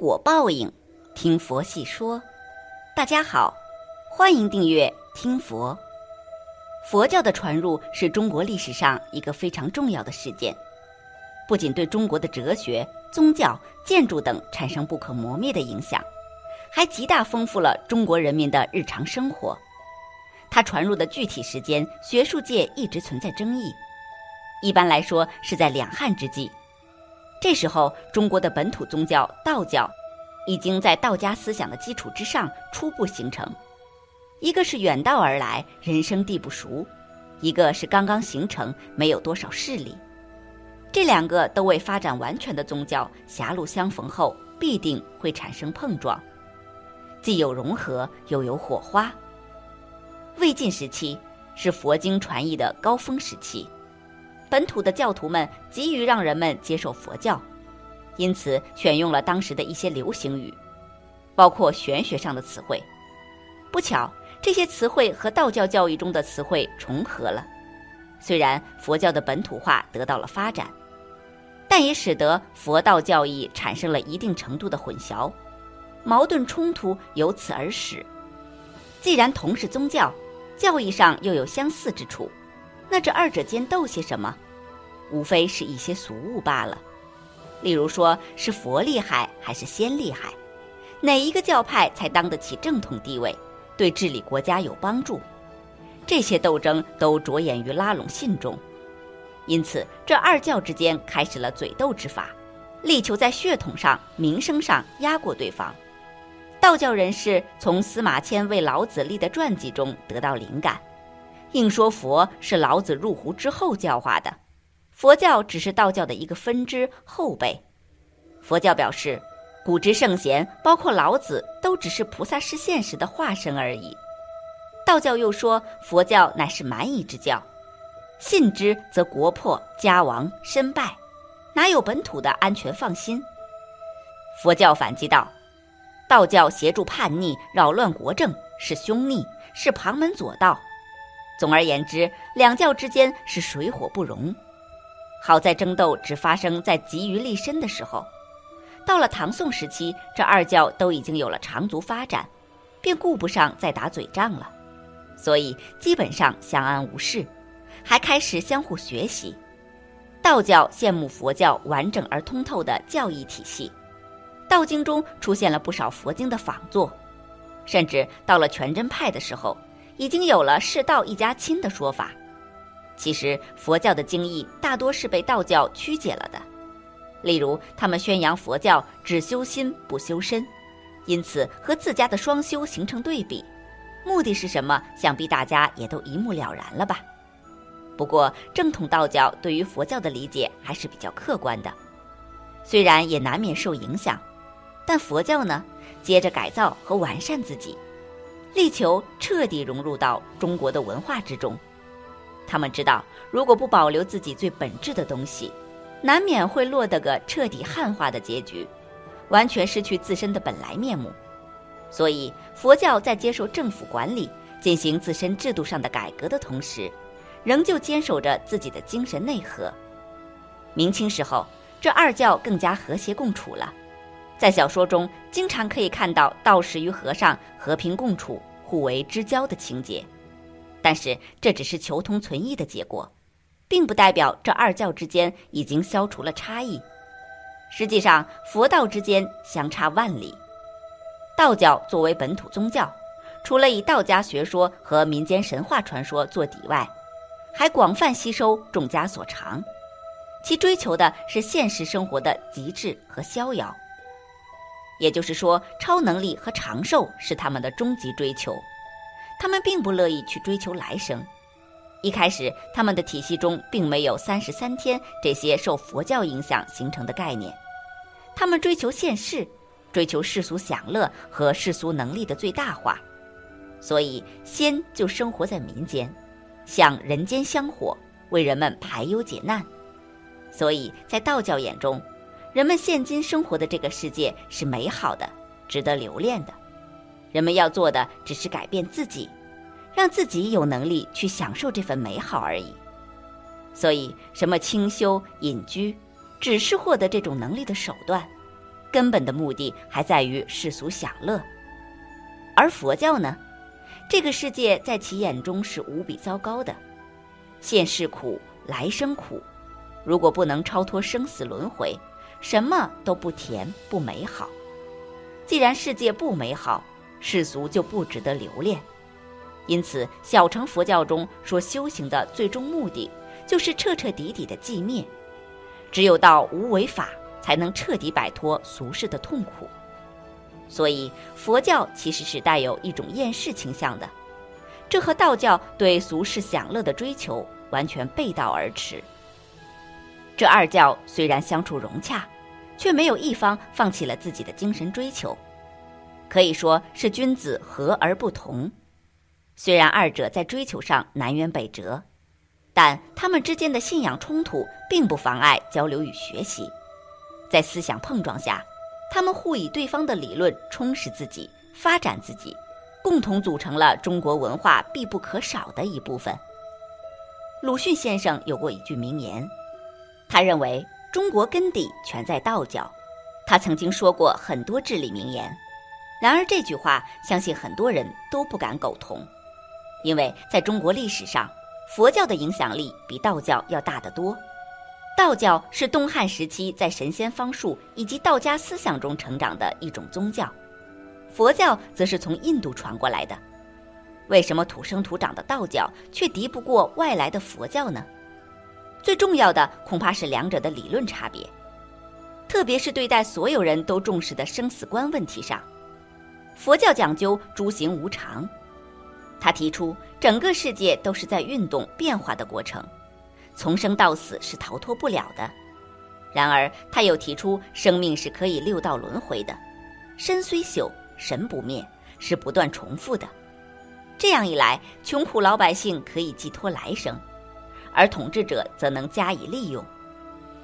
果报应，听佛细说。大家好，欢迎订阅听佛。佛教的传入是中国历史上一个非常重要的事件，不仅对中国的哲学、宗教、建筑等产生不可磨灭的影响，还极大丰富了中国人民的日常生活。它传入的具体时间，学术界一直存在争议。一般来说，是在两汉之际。这时候，中国的本土宗教道教已经在道家思想的基础之上初步形成。一个是远道而来，人生地不熟；一个是刚刚形成，没有多少势力。这两个都未发展完全的宗教，狭路相逢后必定会产生碰撞，既有融合，又有火花。魏晋时期是佛经传译的高峰时期。本土的教徒们急于让人们接受佛教，因此选用了当时的一些流行语，包括玄学上的词汇。不巧，这些词汇和道教教义中的词汇重合了。虽然佛教的本土化得到了发展，但也使得佛道教义产生了一定程度的混淆，矛盾冲突由此而始。既然同是宗教，教义上又有相似之处。那这二者间斗些什么？无非是一些俗物罢了。例如说是佛厉害还是仙厉害，哪一个教派才当得起正统地位，对治理国家有帮助？这些斗争都着眼于拉拢信众，因此这二教之间开始了嘴斗之法，力求在血统上、名声上压过对方。道教人士从司马迁为老子立的传记中得到灵感。硬说佛是老子入湖之后教化的，佛教只是道教的一个分支后辈。佛教表示，古之圣贤，包括老子，都只是菩萨示现时的化身而已。道教又说，佛教乃是蛮夷之教，信之则国破家亡身败，哪有本土的安全放心？佛教反击道，道教协助叛逆，扰乱国政，是凶逆，是旁门左道。总而言之，两教之间是水火不容。好在争斗只发生在急于立身的时候。到了唐宋时期，这二教都已经有了长足发展，便顾不上再打嘴仗了，所以基本上相安无事，还开始相互学习。道教羡慕佛教完整而通透的教义体系，道经中出现了不少佛经的仿作，甚至到了全真派的时候。已经有了世道一家亲的说法。其实佛教的经义大多是被道教曲解了的。例如，他们宣扬佛教只修心不修身，因此和自家的双修形成对比。目的是什么？想必大家也都一目了然了吧。不过，正统道教对于佛教的理解还是比较客观的，虽然也难免受影响，但佛教呢，接着改造和完善自己。力求彻底融入到中国的文化之中。他们知道，如果不保留自己最本质的东西，难免会落得个彻底汉化的结局，完全失去自身的本来面目。所以，佛教在接受政府管理、进行自身制度上的改革的同时，仍旧坚守着自己的精神内核。明清时候，这二教更加和谐共处了。在小说中，经常可以看到道士与和尚和平共处、互为知交的情节，但是这只是求同存异的结果，并不代表这二教之间已经消除了差异。实际上，佛道之间相差万里。道教作为本土宗教，除了以道家学说和民间神话传说做底外，还广泛吸收众家所长，其追求的是现实生活的极致和逍遥。也就是说，超能力和长寿是他们的终极追求，他们并不乐意去追求来生。一开始，他们的体系中并没有三十三天这些受佛教影响形成的概念，他们追求现世，追求世俗享乐和世俗能力的最大化，所以仙就生活在民间，像人间香火，为人们排忧解难。所以在道教眼中，人们现今生活的这个世界是美好的，值得留恋的。人们要做的只是改变自己。让自己有能力去享受这份美好而已。所以，什么清修隐居，只是获得这种能力的手段，根本的目的还在于世俗享乐。而佛教呢，这个世界在其眼中是无比糟糕的，现世苦，来生苦。如果不能超脱生死轮回，什么都不甜不美好。既然世界不美好，世俗就不值得留恋。因此，小乘佛教中说修行的最终目的，就是彻彻底底的寂灭。只有到无为法，才能彻底摆脱俗世的痛苦。所以，佛教其实是带有一种厌世倾向的，这和道教对俗世享乐的追求完全背道而驰。这二教虽然相处融洽，却没有一方放弃了自己的精神追求，可以说是君子和而不同。虽然二者在追求上南辕北辙，但他们之间的信仰冲突并不妨碍交流与学习。在思想碰撞下，他们互以对方的理论充实自己、发展自己，共同组成了中国文化必不可少的一部分。鲁迅先生有过一句名言，他认为中国根底全在道教。他曾经说过很多至理名言，然而这句话相信很多人都不敢苟同。因为在中国历史上，佛教的影响力比道教要大得多。道教是东汉时期在神仙方术以及道家思想中成长的一种宗教，佛教则是从印度传过来的。为什么土生土长的道教却敌不过外来的佛教呢？最重要的恐怕是两者的理论差别，特别是对待所有人都重视的生死观问题上，佛教讲究诸行无常。他提出，整个世界都是在运动变化的过程，从生到死是逃脱不了的。然而，他又提出，生命是可以六道轮回的，身虽朽，神不灭，是不断重复的。这样一来，穷苦老百姓可以寄托来生，而统治者则能加以利用，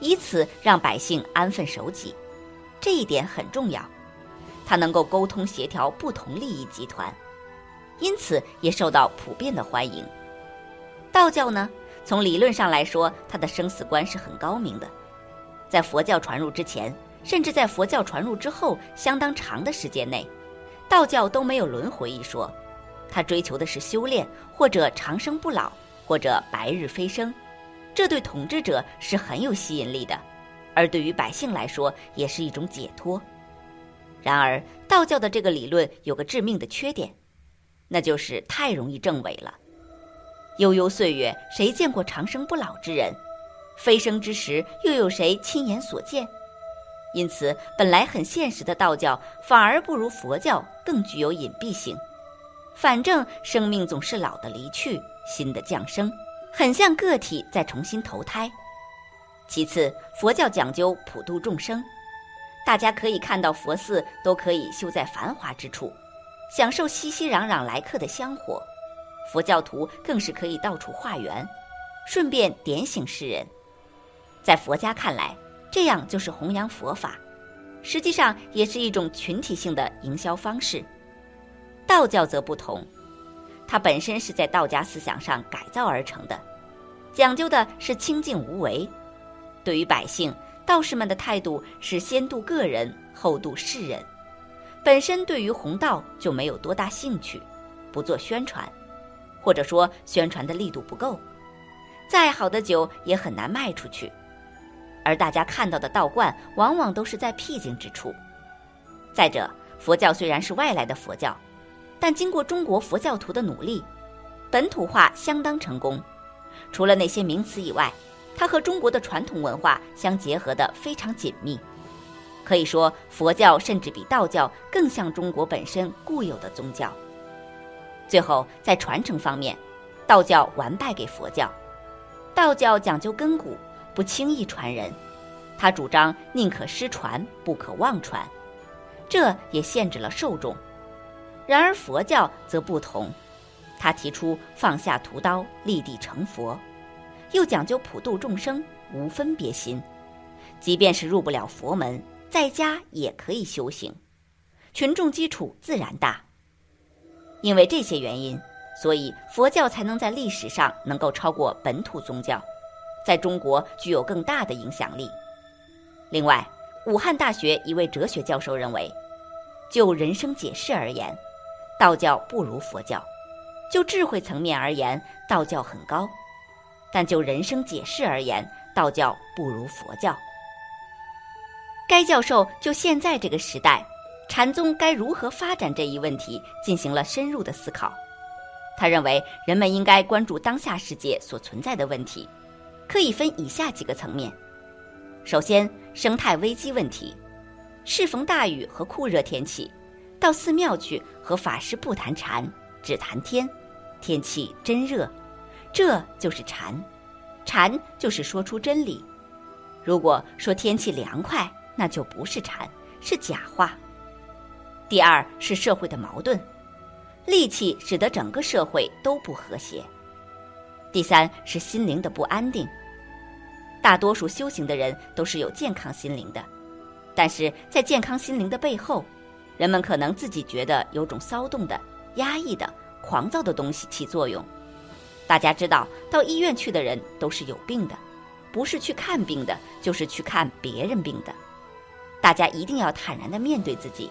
以此让百姓安分守己。这一点很重要，他能够沟通协调不同利益集团。因此也受到普遍的欢迎。道教呢，从理论上来说，它的生死观是很高明的。在佛教传入之前，甚至在佛教传入之后相当长的时间内，道教都没有轮回一说。他追求的是修炼，或者长生不老，或者白日飞升。这对统治者是很有吸引力的，而对于百姓来说，也是一种解脱。然而，道教的这个理论有个致命的缺点。那就是太容易证伪了。悠悠岁月，谁见过长生不老之人？飞升之时，又有谁亲眼所见？因此，本来很现实的道教，反而不如佛教更具有隐蔽性。反正生命总是老的离去，新的降生，很像个体在重新投胎。其次，佛教讲究普度众生，大家可以看到佛寺都可以修在繁华之处。享受熙熙攘攘来客的香火，佛教徒更是可以到处化缘，顺便点醒世人。在佛家看来，这样就是弘扬佛法，实际上也是一种群体性的营销方式。道教则不同，它本身是在道家思想上改造而成的，讲究的是清净无为。对于百姓，道士们的态度是先度个人，后度世人。本身对于弘道就没有多大兴趣，不做宣传，或者说宣传的力度不够，再好的酒也很难卖出去，而大家看到的道观往往都是在僻静之处。再者，佛教虽然是外来的佛教，但经过中国佛教徒的努力，本土化相当成功。除了那些名词以外，它和中国的传统文化相结合的非常紧密。可以说，佛教甚至比道教更像中国本身固有的宗教。最后，在传承方面，道教完败给佛教。道教讲究根骨，不轻易传人，他主张宁可失传，不可忘传，这也限制了受众。然而佛教则不同，他提出放下屠刀，立地成佛，又讲究普度众生，无分别心。即便是入不了佛门，在家也可以修行，群众基础自然大。因为这些原因，所以佛教才能在历史上能够超过本土宗教，在中国具有更大的影响力。另外，武汉大学一位哲学教授认为，就人生解释而言，道教不如佛教；就智慧层面而言，道教很高；但就人生解释而言，道教不如佛教。该教授就现在这个时代，禅宗该如何发展这一问题进行了深入的思考。他认为，人们应该关注当下世界所存在的问题，可以分以下几个层面：首先，生态危机问题，适逢大雨和酷热天气，到寺庙去和法师不谈禅，只谈天，天气真热，这就是禅，禅就是说出真理。如果说天气凉快，那就不是禅，是假话。第二是社会的矛盾，戾气使得整个社会都不和谐。第三是心灵的不安定。大多数修行的人都是有健康心灵的，但是在健康心灵的背后，人们可能自己觉得有种骚动的、压抑的、狂躁的东西起作用。大家知道，到医院去的人都是有病的，不是去看病的，就是去看别人病的。大家一定要坦然地面对自己，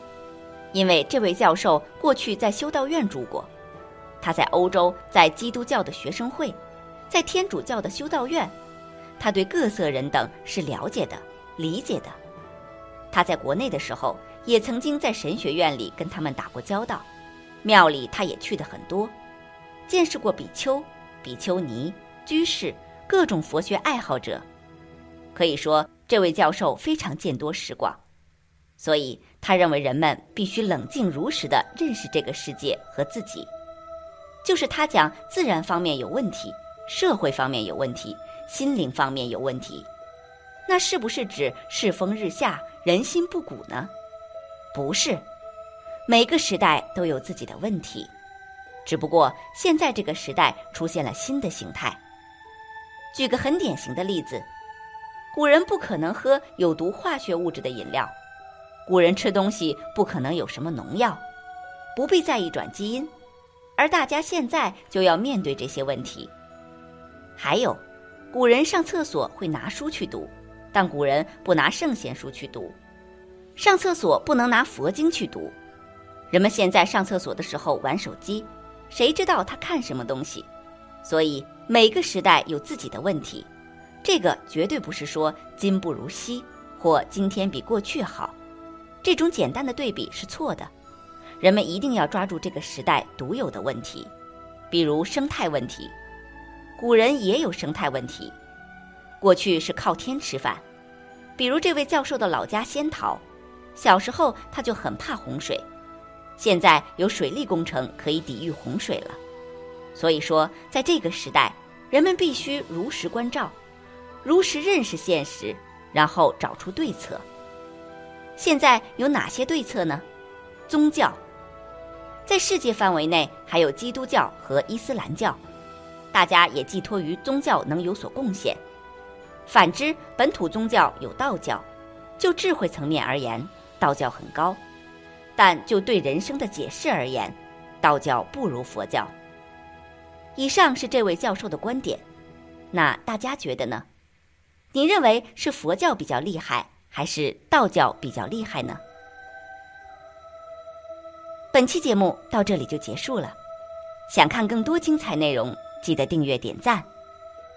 因为这位教授过去在修道院住过，他在欧洲在基督教的学生会，在天主教的修道院，他对各色人等是了解的、理解的。他在国内的时候，也曾经在神学院里跟他们打过交道，庙里他也去的很多，见识过比丘、比丘尼、居士各种佛学爱好者，可以说。这位教授非常见多识广，所以他认为人们必须冷静如实地认识这个世界和自己。就是他讲自然方面有问题，社会方面有问题，心灵方面有问题，那是不是指世风日下、人心不古呢？不是，每个时代都有自己的问题，只不过现在这个时代出现了新的形态。举个很典型的例子。古人不可能喝有毒化学物质的饮料，古人吃东西不可能有什么农药，不必在意转基因，而大家现在就要面对这些问题。还有，古人上厕所会拿书去读，但古人不拿圣贤书去读；上厕所不能拿佛经去读。人们现在上厕所的时候玩手机，谁知道他看什么东西？所以每个时代有自己的问题。这个绝对不是说今不如昔，或今天比过去好，这种简单的对比是错的。人们一定要抓住这个时代独有的问题，比如生态问题。古人也有生态问题，过去是靠天吃饭。比如这位教授的老家仙桃，小时候他就很怕洪水，现在有水利工程可以抵御洪水了。所以说，在这个时代，人们必须如实关照。如实认识现实，然后找出对策。现在有哪些对策呢？宗教，在世界范围内还有基督教和伊斯兰教，大家也寄托于宗教能有所贡献。反之，本土宗教有道教，就智慧层面而言，道教很高；但就对人生的解释而言，道教不如佛教。以上是这位教授的观点，那大家觉得呢？你认为是佛教比较厉害，还是道教比较厉害呢？本期节目到这里就结束了，想看更多精彩内容，记得订阅点赞，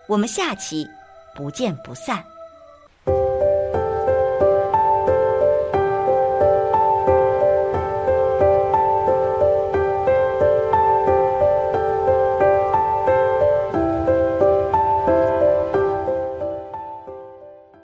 我们下期不见不散。